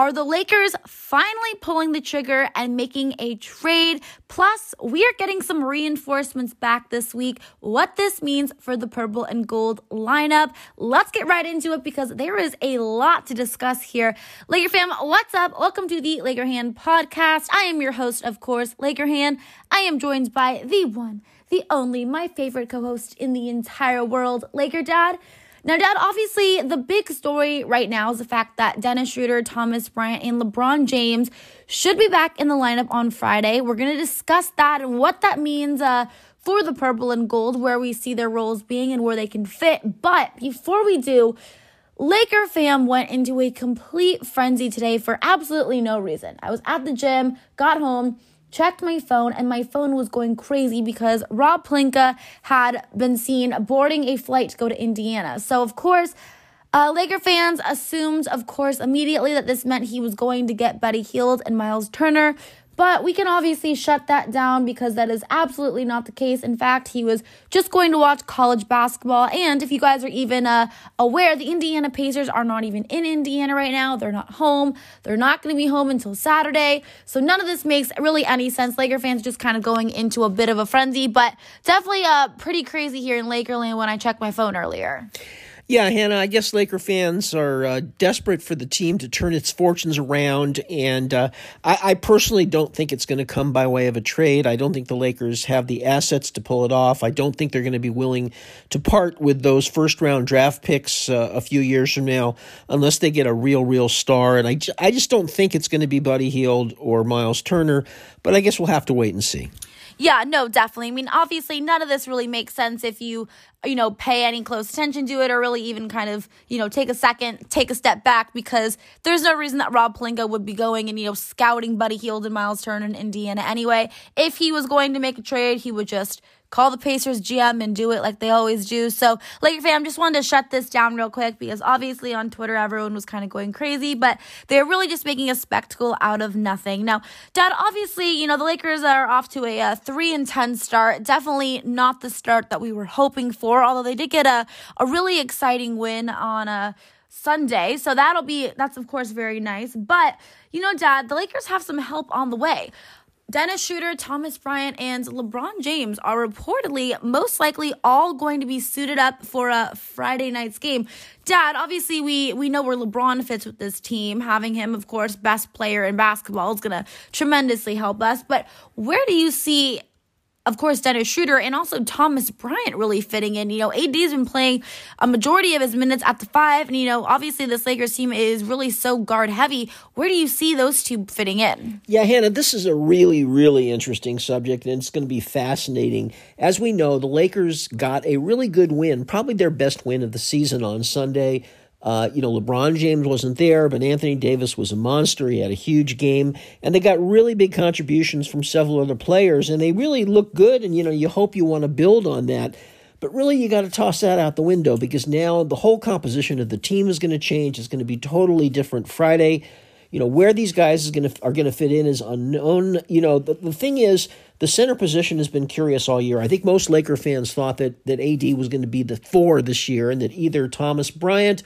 Are the Lakers finally pulling the trigger and making a trade? Plus, we are getting some reinforcements back this week. What this means for the purple and gold lineup. Let's get right into it because there is a lot to discuss here. Laker fam, what's up? Welcome to the Laker Han podcast. I am your host, of course, Laker Han. I am joined by the one, the only, my favorite co host in the entire world, Laker Dad. Now, Dad, obviously, the big story right now is the fact that Dennis Schroeder, Thomas Bryant, and LeBron James should be back in the lineup on Friday. We're going to discuss that and what that means uh, for the purple and gold, where we see their roles being and where they can fit. But before we do, Laker fam went into a complete frenzy today for absolutely no reason. I was at the gym, got home, checked my phone and my phone was going crazy because Rob Pelinka had been seen boarding a flight to go to Indiana. So, of course, uh, Laker fans assumed, of course, immediately that this meant he was going to get Buddy Hield and Miles Turner. But we can obviously shut that down because that is absolutely not the case. In fact, he was just going to watch college basketball. And if you guys are even uh, aware, the Indiana Pacers are not even in Indiana right now. They're not home. They're not going to be home until Saturday. So none of this makes really any sense. Laker fans just kind of going into a bit of a frenzy, but definitely uh, pretty crazy here in Lakerland when I checked my phone earlier. Yeah, Hannah, I guess Laker fans are uh, desperate for the team to turn its fortunes around. And uh, I, I, personally don't think it's going to come by way of a trade. I don't think the Lakers have the assets to pull it off. I don't think they're going to be willing to part with those first round draft picks uh, a few years from now unless they get a real, real star. And I, I just don't think it's going to be Buddy Hield or Miles Turner. But I guess we'll have to wait and see. Yeah, no, definitely. I mean, obviously, none of this really makes sense if you, you know, pay any close attention to it or really even kind of, you know, take a second, take a step back because there's no reason that Rob Pelinka would be going and, you know, scouting Buddy Hield and Miles Turner in Indiana anyway. If he was going to make a trade, he would just call the Pacers GM and do it like they always do. So, Laker fam, just wanted to shut this down real quick because obviously on Twitter everyone was kind of going crazy, but they're really just making a spectacle out of nothing. Now, Dad, obviously, you know the Lakers are off to a, a three and ten start. Definitely not the start that we were hoping for, although they did get a a really exciting win on a. Sunday. So that'll be, that's of course very nice. But, you know, Dad, the Lakers have some help on the way. Dennis Schroeder, Thomas Bryant, and LeBron James are reportedly most likely all going to be suited up for a Friday night's game. Dad, obviously we we know where LeBron fits with this team. Having him, of course, best player in basketball is going to tremendously help us. But where do you see of course, Dennis Schroeder and also Thomas Bryant really fitting in. You know, AD's been playing a majority of his minutes at the five, and you know, obviously this Lakers team is really so guard heavy. Where do you see those two fitting in? Yeah, Hannah, this is a really, really interesting subject, and it's going to be fascinating. As we know, the Lakers got a really good win, probably their best win of the season on Sunday uh, you know, LeBron James wasn't there, but Anthony Davis was a monster. He had a huge game, and they got really big contributions from several other players, and they really look good. And you know, you hope you want to build on that. But really, you got to toss that out the window because now the whole composition of the team is going to change. It's going to be totally different Friday. You know where these guys is going to are going to fit in is unknown. You know the, the thing is the center position has been curious all year. I think most Laker fans thought that that AD was going to be the four this year, and that either Thomas Bryant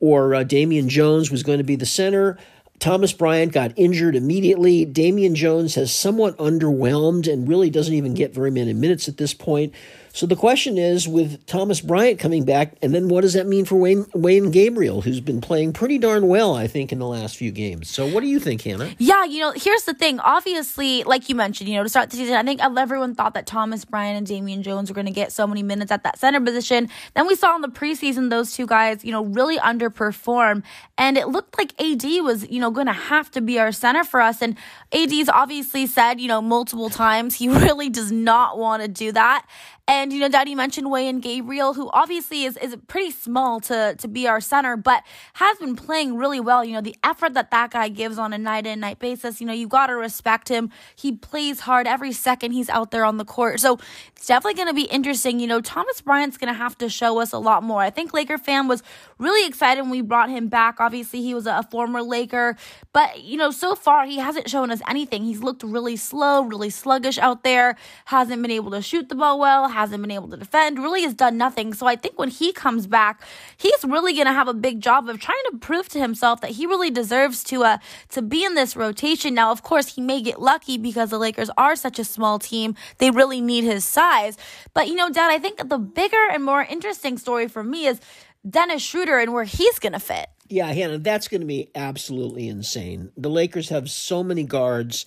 or uh, Damian Jones was going to be the center. Thomas Bryant got injured immediately. Damian Jones has somewhat underwhelmed and really doesn't even get very many minutes at this point. So the question is, with Thomas Bryant coming back, and then what does that mean for Wayne Wenyen Gabriel, who's been playing pretty darn well, I think, in the last few games. So what do you think, Hannah? Yeah, you know, here's the thing. Obviously, like you mentioned, you know, to start the season, I think everyone thought that Thomas Bryant and Damian Jones were going to get so many minutes at that center position. Then we saw in the preseason those two guys, you know, really underperform, and it looked like AD was, you know, going to have to be our center for us. And AD's obviously said, you know, multiple times he really does not want to do that. And, you know, Daddy mentioned Wayne Gabriel, who obviously is, is pretty small to, to be our center, but has been playing really well. You know, the effort that that guy gives on a night in, night basis, you know, you got to respect him. He plays hard every second he's out there on the court. So it's definitely going to be interesting. You know, Thomas Bryant's going to have to show us a lot more. I think Laker fan was really excited when we brought him back. Obviously, he was a, a former Laker, but, you know, so far he hasn't shown us anything. He's looked really slow, really sluggish out there, hasn't been able to shoot the ball well, has hasn't been able to defend, really has done nothing. So I think when he comes back, he's really going to have a big job of trying to prove to himself that he really deserves to uh to be in this rotation. Now, of course, he may get lucky because the Lakers are such a small team. They really need his size. But you know, Dad, I think the bigger and more interesting story for me is Dennis Schroeder and where he's going to fit. Yeah, Hannah, that's going to be absolutely insane. The Lakers have so many guards.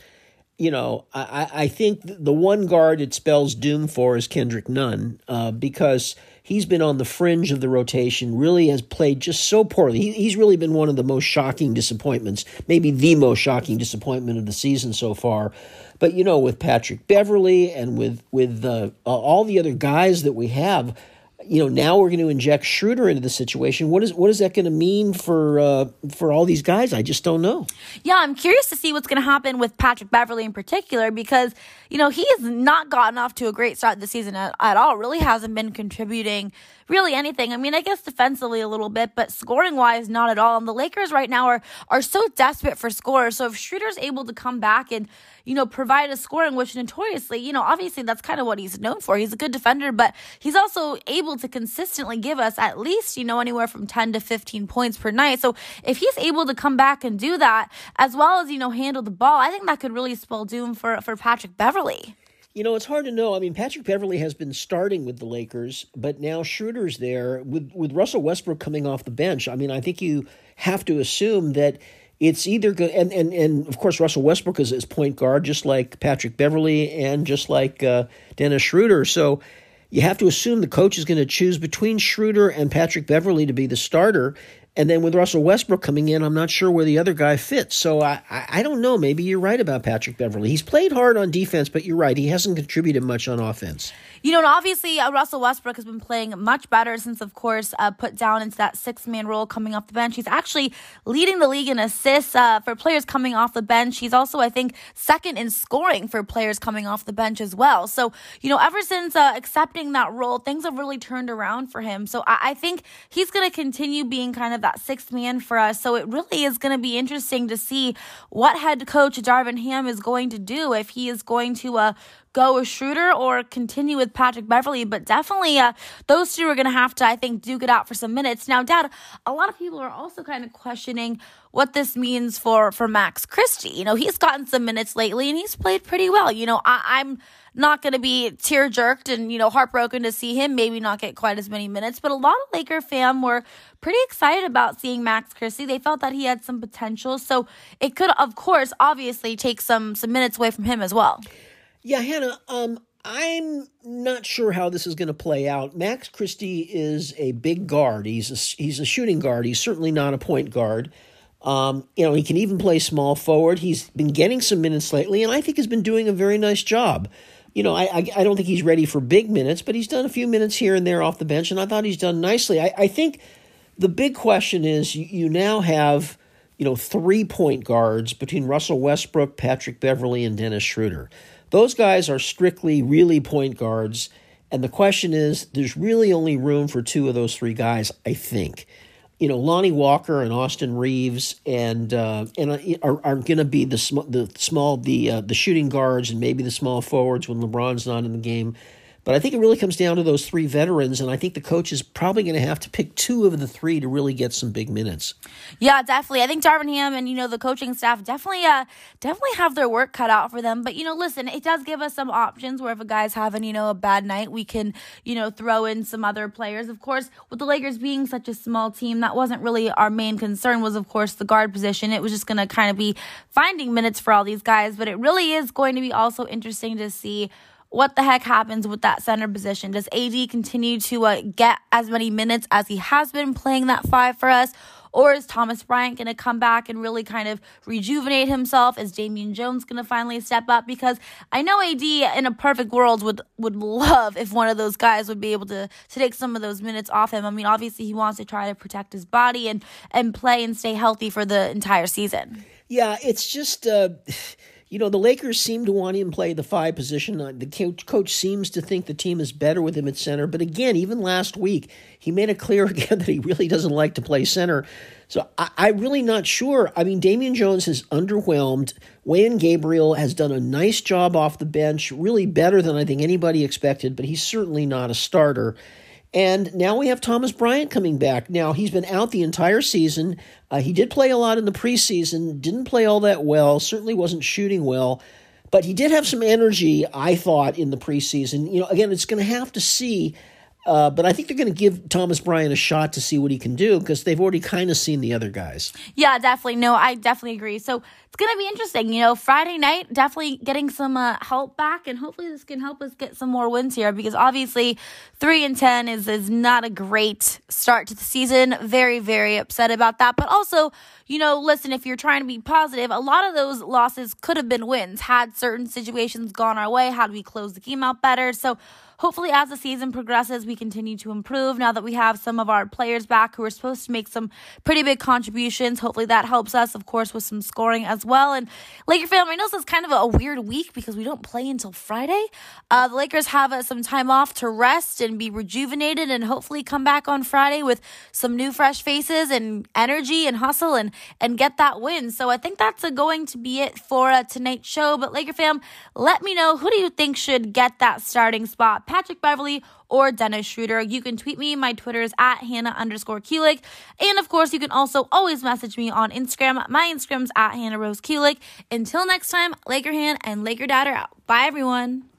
You know, I, I think the one guard it spells doom for is Kendrick Nunn uh, because he's been on the fringe of the rotation, really has played just so poorly. He, he's really been one of the most shocking disappointments, maybe the most shocking disappointment of the season so far. But, you know, with Patrick Beverley and with, with uh, all the other guys that we have, you know, now we're going to inject Schroeder into the situation. What is what is that going to mean for uh, for all these guys? I just don't know. Yeah, I'm curious to see what's going to happen with Patrick Beverley in particular because you know he has not gotten off to a great start this season at, at all. Really hasn't been contributing really anything. I mean, I guess defensively a little bit, but scoring wise, not at all. And the Lakers right now are are so desperate for scores. So if Schroeder's able to come back and you know provide a scoring, which notoriously, you know, obviously that's kind of what he's known for. He's a good defender, but he's also able to consistently give us at least you know anywhere from ten to fifteen points per night. So if he's able to come back and do that as well as you know handle the ball, I think that could really spell doom for for Patrick Beverley. You know, it's hard to know. I mean, Patrick Beverley has been starting with the Lakers, but now Schroeder's there with with Russell Westbrook coming off the bench. I mean, I think you have to assume that it's either good and, and and of course Russell Westbrook is his point guard, just like Patrick Beverley and just like uh, Dennis Schroeder. So you have to assume the coach is going to choose between Schroeder and Patrick Beverley to be the starter. And then with Russell Westbrook coming in, I'm not sure where the other guy fits. So I, I, don't know. Maybe you're right about Patrick Beverley. He's played hard on defense, but you're right. He hasn't contributed much on offense. You know, and obviously uh, Russell Westbrook has been playing much better since, of course, uh, put down into that six man role coming off the bench. He's actually leading the league in assists uh, for players coming off the bench. He's also, I think, second in scoring for players coming off the bench as well. So, you know, ever since uh, accepting that role, things have really turned around for him. So I, I think he's going to continue being kind of that sixth man for us. So it really is going to be interesting to see what head coach Darvin Ham is going to do if he is going to uh, go with Schroeder or continue with Patrick Beverley. But definitely, uh, those two are going to have to, I think, duke it out for some minutes. Now, Dad, a lot of people are also kind of questioning what this means for for Max Christie. You know, he's gotten some minutes lately and he's played pretty well. You know, I, I'm not going to be tear jerked and, you know, heartbroken to see him maybe not get quite as many minutes. But a lot of Laker fam were pretty excited about seeing Max Christie. They felt that he had some potential. So it could, of course, obviously take some some minutes away from him as well. Yeah, Hannah, um, I'm not sure how this is going to play out. Max Christie is a big guard. He's a, he's a shooting guard. He's certainly not a point guard. Um, you know, he can even play small forward. He's been getting some minutes lately, and I think he's been doing a very nice job. You know, I, I, I don't think he's ready for big minutes, but he's done a few minutes here and there off the bench, and I thought he's done nicely. I, I think the big question is you, you now have you know three point guards between Russell Westbrook, Patrick Beverley, and Dennis Schroeder. Those guys are strictly really point guards. And the question is, there's really only room for two of those three guys, I think. You know, Lonnie Walker and Austin Reaves and uh, and uh, are, are going to be the sm- the small the uh, the shooting guards and maybe the small forwards when LeBron's not in the game. But I think it really comes down to those three veterans, and I think the coach is probably going to have to pick two of the three to really get some big minutes. Yeah, definitely. I think Darvin Ham and you know the coaching staff definitely, uh, definitely have their work cut out for them. But you know, listen, it does give us some options where if a guy's having you know a bad night, we can you know throw in some other players. Of course, with the Lakers being such a small team, that wasn't really our main concern. Was of course the guard position. It was just going to kind of be finding minutes for all these guys. But it really is going to be also interesting to see what the heck happens with that center position? Does AD continue to uh, get as many minutes as he has been playing that five for us? Or is Thomas Bryant going to come back and really kind of rejuvenate himself? Is Damian Jones going to finally step up? Because I know AD in a perfect world would would love if one of those guys would be able to to take some of those minutes off him. I mean, obviously he wants to try to protect his body and and play and stay healthy for the entire season. Yeah, it's just. Uh you know, the Lakers seem to want him to play the five position. Uh, the coach, seems to think the team is better with him at center. But again, even last week, he made it clear again that he really doesn't like to play center. So I, I'm really not sure. I mean, Damian Jones has underwhelmed. Wenyen Gabriel has done a nice job off the bench, really better than I think anybody expected, but he's certainly not a starter. And now we have Thomas Bryant coming back. Now, he's been out the entire season. Uh, he did play a lot in the preseason, didn't play all that well, certainly wasn't shooting well, but he did have some energy, I thought, in the preseason. You know, again, it's going to have to see uh, but I think they're going to give Thomas Bryant a shot to see what he can do because they've already kind of seen the other guys. Yeah, definitely. No, I definitely agree. So it's going to be interesting. You know, Friday night, definitely getting some uh, help back, and hopefully this can help us get some more wins here because obviously three and ten is is not a great start to the season. Very, very upset about that. But also, you know, listen, if you're trying to be positive, a lot of those losses could have been wins had certain situations gone our way, had we closed the game out better. So hopefully, as the season progresses, we continue to improve. Now that we have some of our players back who are supposed to make some pretty big contributions, hopefully that helps us, of course, with some scoring as well. And Laker fam, I know this is kind of a weird week because we don't play until Friday. Uh, the Lakers have uh, some time off to rest and be rejuvenated and hopefully come back on Friday with some new fresh faces and energy and hustle and and get that win. So I think that's uh, going to be it for uh, tonight's show. But Laker fam, let me know who do you think should get that starting spot? Patrick Beverley or Dennis Schroeder. You can tweet me. My Twitter is at Hannah underscore Kulik. And of course, you can also always message me on Instagram. My Instagram's at Hannah Rose Kulik. Until next time, Laker Han and Laker Dad are out. Bye, everyone.